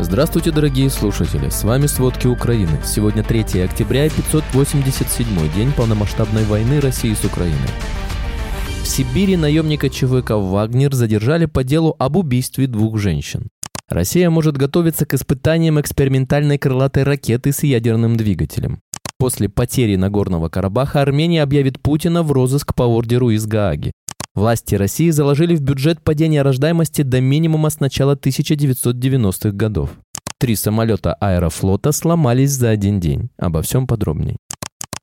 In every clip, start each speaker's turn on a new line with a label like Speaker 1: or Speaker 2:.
Speaker 1: Здравствуйте, дорогие слушатели! С вами «Сводки Украины». Сегодня 3 октября и 587 день полномасштабной войны России с Украиной. В Сибири наемника ЧВК «Вагнер» задержали по делу об убийстве двух женщин. Россия может готовиться к испытаниям экспериментальной крылатой ракеты с ядерным двигателем. После потери Нагорного Карабаха Армения объявит Путина в розыск по ордеру из Гааги. Власти России заложили в бюджет падение рождаемости до минимума с начала 1990-х годов. Три самолета аэрофлота сломались за один день. Обо всем подробней.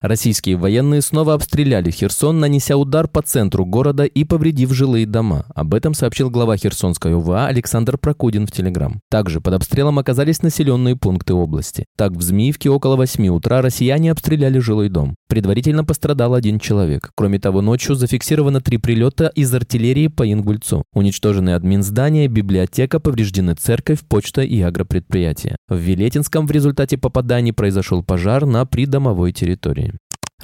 Speaker 1: Российские военные снова обстреляли Херсон, нанеся удар по центру города и повредив жилые дома. Об этом сообщил глава Херсонской ОВА Александр Прокудин в Телеграм. Также под обстрелом оказались населенные пункты области. Так, в Змеевке около 8 утра россияне обстреляли жилой дом. Предварительно пострадал один человек. Кроме того, ночью зафиксировано три прилета из артиллерии по Ингульцу. Уничтожены админ здания, библиотека, повреждены церковь, почта и агропредприятия. В Вилетинском в результате попаданий произошел пожар на придомовой территории.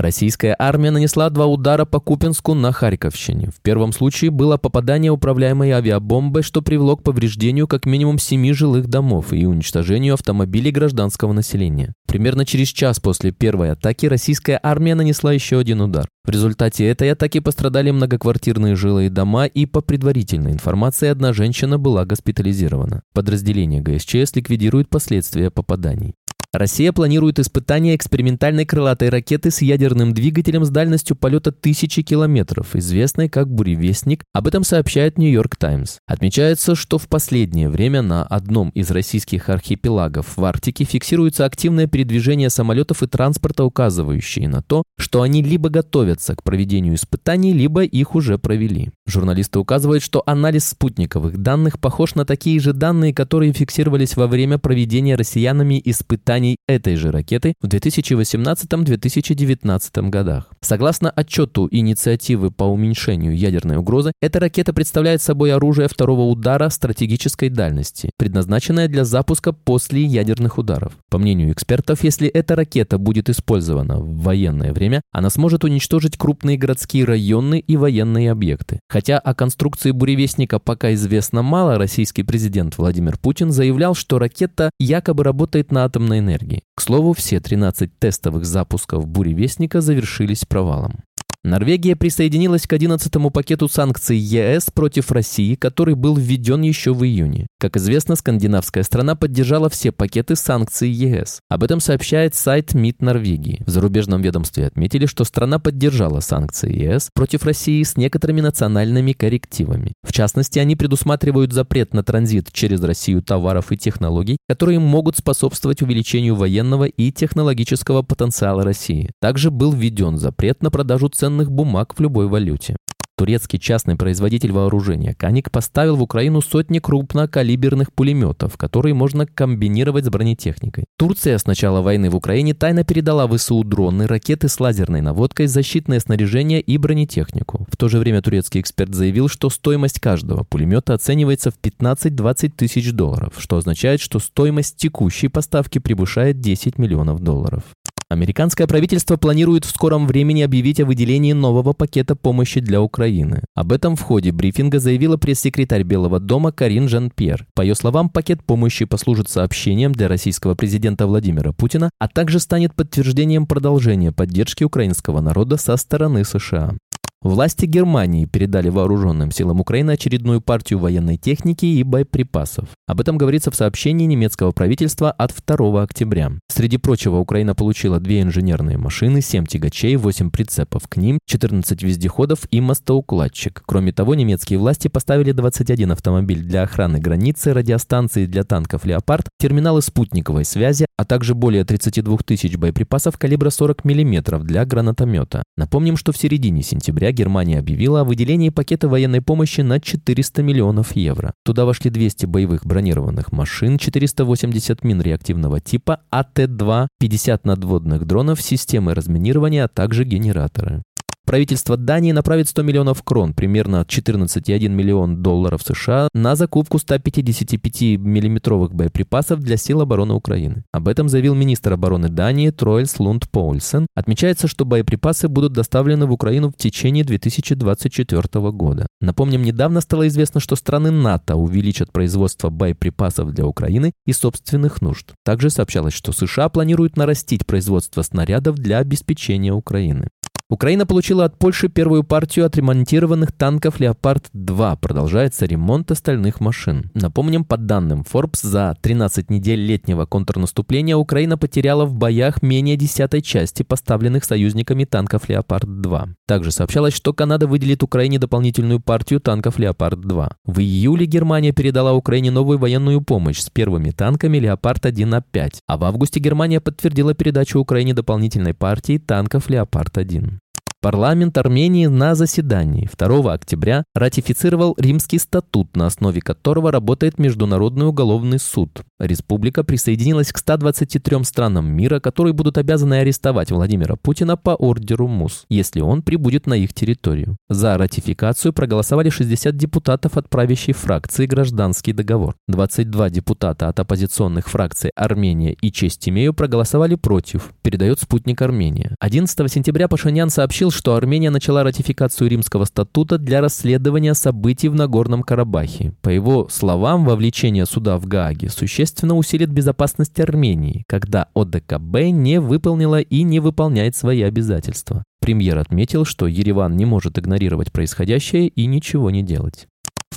Speaker 1: Российская армия нанесла два удара по Купинску на Харьковщине. В первом случае было попадание управляемой авиабомбой, что привело к повреждению как минимум семи жилых домов и уничтожению автомобилей гражданского населения. Примерно через час после первой атаки российская армия нанесла еще один удар. В результате этой атаки пострадали многоквартирные жилые дома и по предварительной информации одна женщина была госпитализирована. Подразделение ГСЧС ликвидирует последствия попаданий. Россия планирует испытание экспериментальной крылатой ракеты с ядерным двигателем с дальностью полета тысячи километров, известной как «Буревестник». Об этом сообщает «Нью-Йорк Таймс». Отмечается, что в последнее время на одном из российских архипелагов в Арктике фиксируется активное передвижение самолетов и транспорта, указывающие на то, что они либо готовятся к проведению испытаний, либо их уже провели. Журналисты указывают, что анализ спутниковых данных похож на такие же данные, которые фиксировались во время проведения россиянами испытаний испытаний этой же ракеты в 2018-2019 годах. Согласно отчету инициативы по уменьшению ядерной угрозы, эта ракета представляет собой оружие второго удара стратегической дальности, предназначенное для запуска после ядерных ударов. По мнению экспертов, если эта ракета будет использована в военное время, она сможет уничтожить крупные городские районы и военные объекты. Хотя о конструкции буревестника пока известно мало, российский президент Владимир Путин заявлял, что ракета якобы работает на атомной энергии энергии. К слову, все 13 тестовых запусков «Буревестника» завершились провалом. Норвегия присоединилась к 11-му пакету санкций ЕС против России, который был введен еще в июне. Как известно, скандинавская страна поддержала все пакеты санкций ЕС. Об этом сообщает сайт МИД Норвегии. В зарубежном ведомстве отметили, что страна поддержала санкции ЕС против России с некоторыми национальными коррективами. В частности, они предусматривают запрет на транзит через Россию товаров и технологий, которые могут способствовать увеличению военного и технологического потенциала России. Также был введен запрет на продажу цен ценных бумаг в любой валюте. Турецкий частный производитель вооружения «Каник» поставил в Украину сотни крупнокалиберных пулеметов, которые можно комбинировать с бронетехникой. Турция с начала войны в Украине тайно передала ВСУ дроны, ракеты с лазерной наводкой, защитное снаряжение и бронетехнику. В то же время турецкий эксперт заявил, что стоимость каждого пулемета оценивается в 15-20 тысяч долларов, что означает, что стоимость текущей поставки превышает 10 миллионов долларов. Американское правительство планирует в скором времени объявить о выделении нового пакета помощи для Украины. Об этом в ходе брифинга заявила пресс-секретарь Белого дома Карин Жан-Пьер. По ее словам, пакет помощи послужит сообщением для российского президента Владимира Путина, а также станет подтверждением продолжения поддержки украинского народа со стороны США. Власти Германии передали вооруженным силам Украины очередную партию военной техники и боеприпасов. Об этом говорится в сообщении немецкого правительства от 2 октября. Среди прочего, Украина получила две инженерные машины, 7 тягачей, 8 прицепов к ним, 14 вездеходов и мостоукладчик. Кроме того, немецкие власти поставили 21 автомобиль для охраны границы, радиостанции для танков «Леопард», терминалы спутниковой связи, а также более 32 тысяч боеприпасов калибра 40 мм для гранатомета. Напомним, что в середине сентября Германия объявила о выделении пакета военной помощи на 400 миллионов евро. Туда вошли 200 боевых бронированных машин, 480 мин реактивного типа АТ-2, 50 надводных дронов, системы разминирования, а также генераторы. Правительство Дании направит 100 миллионов крон, примерно 14,1 миллион долларов США, на закупку 155 миллиметровых боеприпасов для сил обороны Украины. Об этом заявил министр обороны Дании Тройлс Лунд Поульсен. Отмечается, что боеприпасы будут доставлены в Украину в течение 2024 года. Напомним, недавно стало известно, что страны НАТО увеличат производство боеприпасов для Украины и собственных нужд. Также сообщалось, что США планируют нарастить производство снарядов для обеспечения Украины. Украина получила от Польши первую партию отремонтированных танков «Леопард-2». Продолжается ремонт остальных машин. Напомним, по данным Forbes, за 13 недель летнего контрнаступления Украина потеряла в боях менее десятой части поставленных союзниками танков «Леопард-2». Также сообщалось, что Канада выделит Украине дополнительную партию танков «Леопард-2». В июле Германия передала Украине новую военную помощь с первыми танками «Леопард-1А5», а в августе Германия подтвердила передачу Украине дополнительной партии танков «Леопард-1». Парламент Армении на заседании 2 октября ратифицировал Римский статут, на основе которого работает Международный уголовный суд. Республика присоединилась к 123 странам мира, которые будут обязаны арестовать Владимира Путина по ордеру МУС, если он прибудет на их территорию. За ратификацию проголосовали 60 депутатов от правящей фракции «Гражданский договор». 22 депутата от оппозиционных фракций «Армения» и «Честь имею» проголосовали против, передает спутник Армения. 11 сентября Пашинян сообщил, заявил, что Армения начала ратификацию Римского статута для расследования событий в Нагорном Карабахе. По его словам, вовлечение суда в Гааге существенно усилит безопасность Армении, когда ОДКБ не выполнила и не выполняет свои обязательства. Премьер отметил, что Ереван не может игнорировать происходящее и ничего не делать.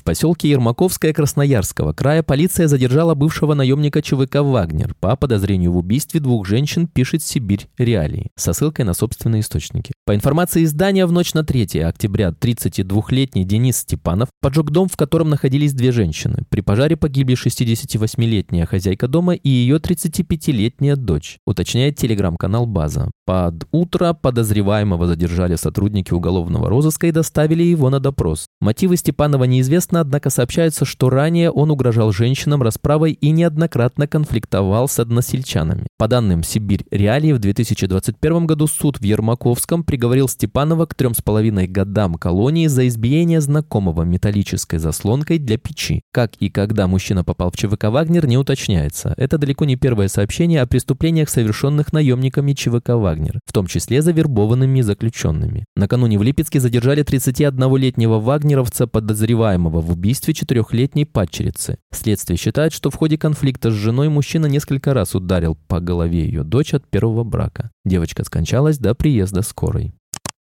Speaker 1: В поселке Ермаковское Красноярского края полиция задержала бывшего наемника ЧВК «Вагнер» по подозрению в убийстве двух женщин, пишет «Сибирь. Реалии» со ссылкой на собственные источники. По информации издания, в ночь на 3 октября 32-летний Денис Степанов поджег дом, в котором находились две женщины. При пожаре погибли 68-летняя хозяйка дома и ее 35-летняя дочь, уточняет телеграм-канал «База». Под утро подозреваемого задержали сотрудники уголовного розыска и доставили его на допрос. Мотивы Степанова неизвестны, однако сообщается, что ранее он угрожал женщинам расправой и неоднократно конфликтовал с односельчанами. По данным Сибирь Реалии, в 2021 году суд в Ермаковском приговорил Степанова к трем с половиной годам колонии за избиение знакомого металлической заслонкой для печи. Как и когда мужчина попал в ЧВК «Вагнер» не уточняется. Это далеко не первое сообщение о преступлениях, совершенных наемниками ЧВК «Вагнер». В том числе завербованными заключенными. Накануне в Липецке задержали 31-летнего вагнеровца, подозреваемого в убийстве четырехлетней падчерицы. Следствие считает, что в ходе конфликта с женой мужчина несколько раз ударил по голове ее дочь от первого брака. Девочка скончалась до приезда скорой.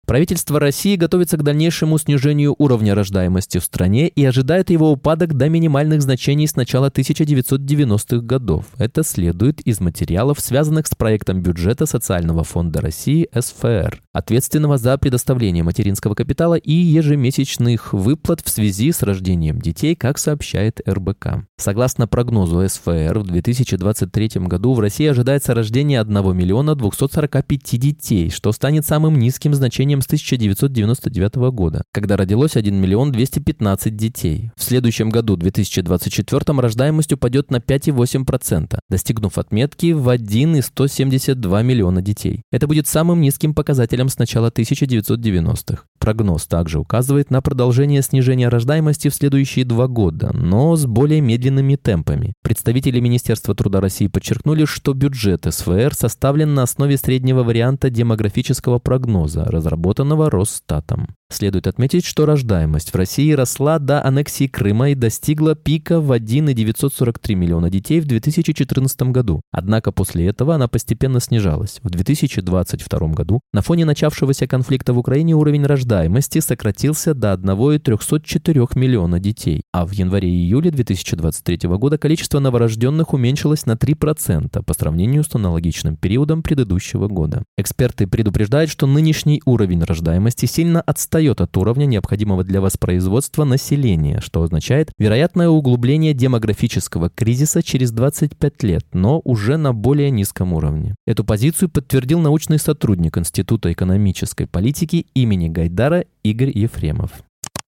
Speaker 1: Правительство России готовится к дальнейшему снижению уровня рождаемости в стране и ожидает его упадок до минимальных значений с начала 1990-х годов. Это следует из материалов, связанных с проектом бюджета Социального фонда России СФР, ответственного за предоставление материнского капитала и ежемесячных выплат в связи с рождением детей, как сообщает РБК. Согласно прогнозу СФР, в 2023 году в России ожидается рождение 1 миллиона 245 детей, что станет самым низким значением сравнением с 1999 года, когда родилось 1 миллион 215 детей. В следующем году, 2024, рождаемость упадет на 5,8%, достигнув отметки в 1,172 миллиона детей. Это будет самым низким показателем с начала 1990-х. Прогноз также указывает на продолжение снижения рождаемости в следующие два года, но с более медленными темпами. Представители Министерства труда России подчеркнули, что бюджет СФР составлен на основе среднего варианта демографического прогноза, разработанного Росстатом. Следует отметить, что рождаемость в России росла до аннексии Крыма и достигла пика в 1,943 миллиона детей в 2014 году. Однако после этого она постепенно снижалась. В 2022 году на фоне начавшегося конфликта в Украине уровень рождаемости сократился до 1,304 миллиона детей, а в январе и июле 2023 года количество новорожденных уменьшилось на 3% по сравнению с аналогичным периодом предыдущего года. Эксперты предупреждают, что нынешний уровень рождаемости сильно отстает отстает от уровня, необходимого для воспроизводства населения, что означает вероятное углубление демографического кризиса через 25 лет, но уже на более низком уровне. Эту позицию подтвердил научный сотрудник Института экономической политики имени Гайдара Игорь Ефремов.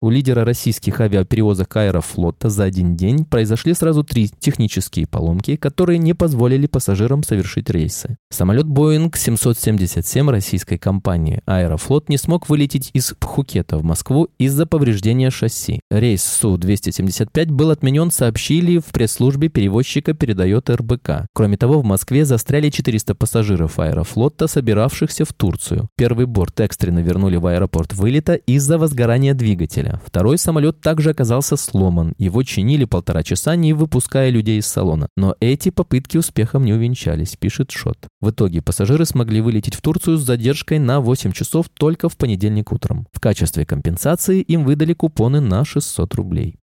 Speaker 1: У лидера российских авиаперевозок Аэрофлота за один день произошли сразу три технические поломки, которые не позволили пассажирам совершить рейсы. Самолет Boeing 777 российской компании Аэрофлот не смог вылететь из Пхукета в Москву из-за повреждения шасси. Рейс Су-275 был отменен, сообщили в пресс-службе перевозчика передает РБК. Кроме того, в Москве застряли 400 пассажиров Аэрофлота, собиравшихся в Турцию. Первый борт экстренно вернули в аэропорт вылета из-за возгорания двигателя. Второй самолет также оказался сломан. Его чинили полтора часа, не выпуская людей из салона. Но эти попытки успехом не увенчались, пишет Шот. В итоге пассажиры смогли вылететь в Турцию с задержкой на 8 часов только в понедельник утром. В качестве компенсации им выдали купоны на 600 рублей.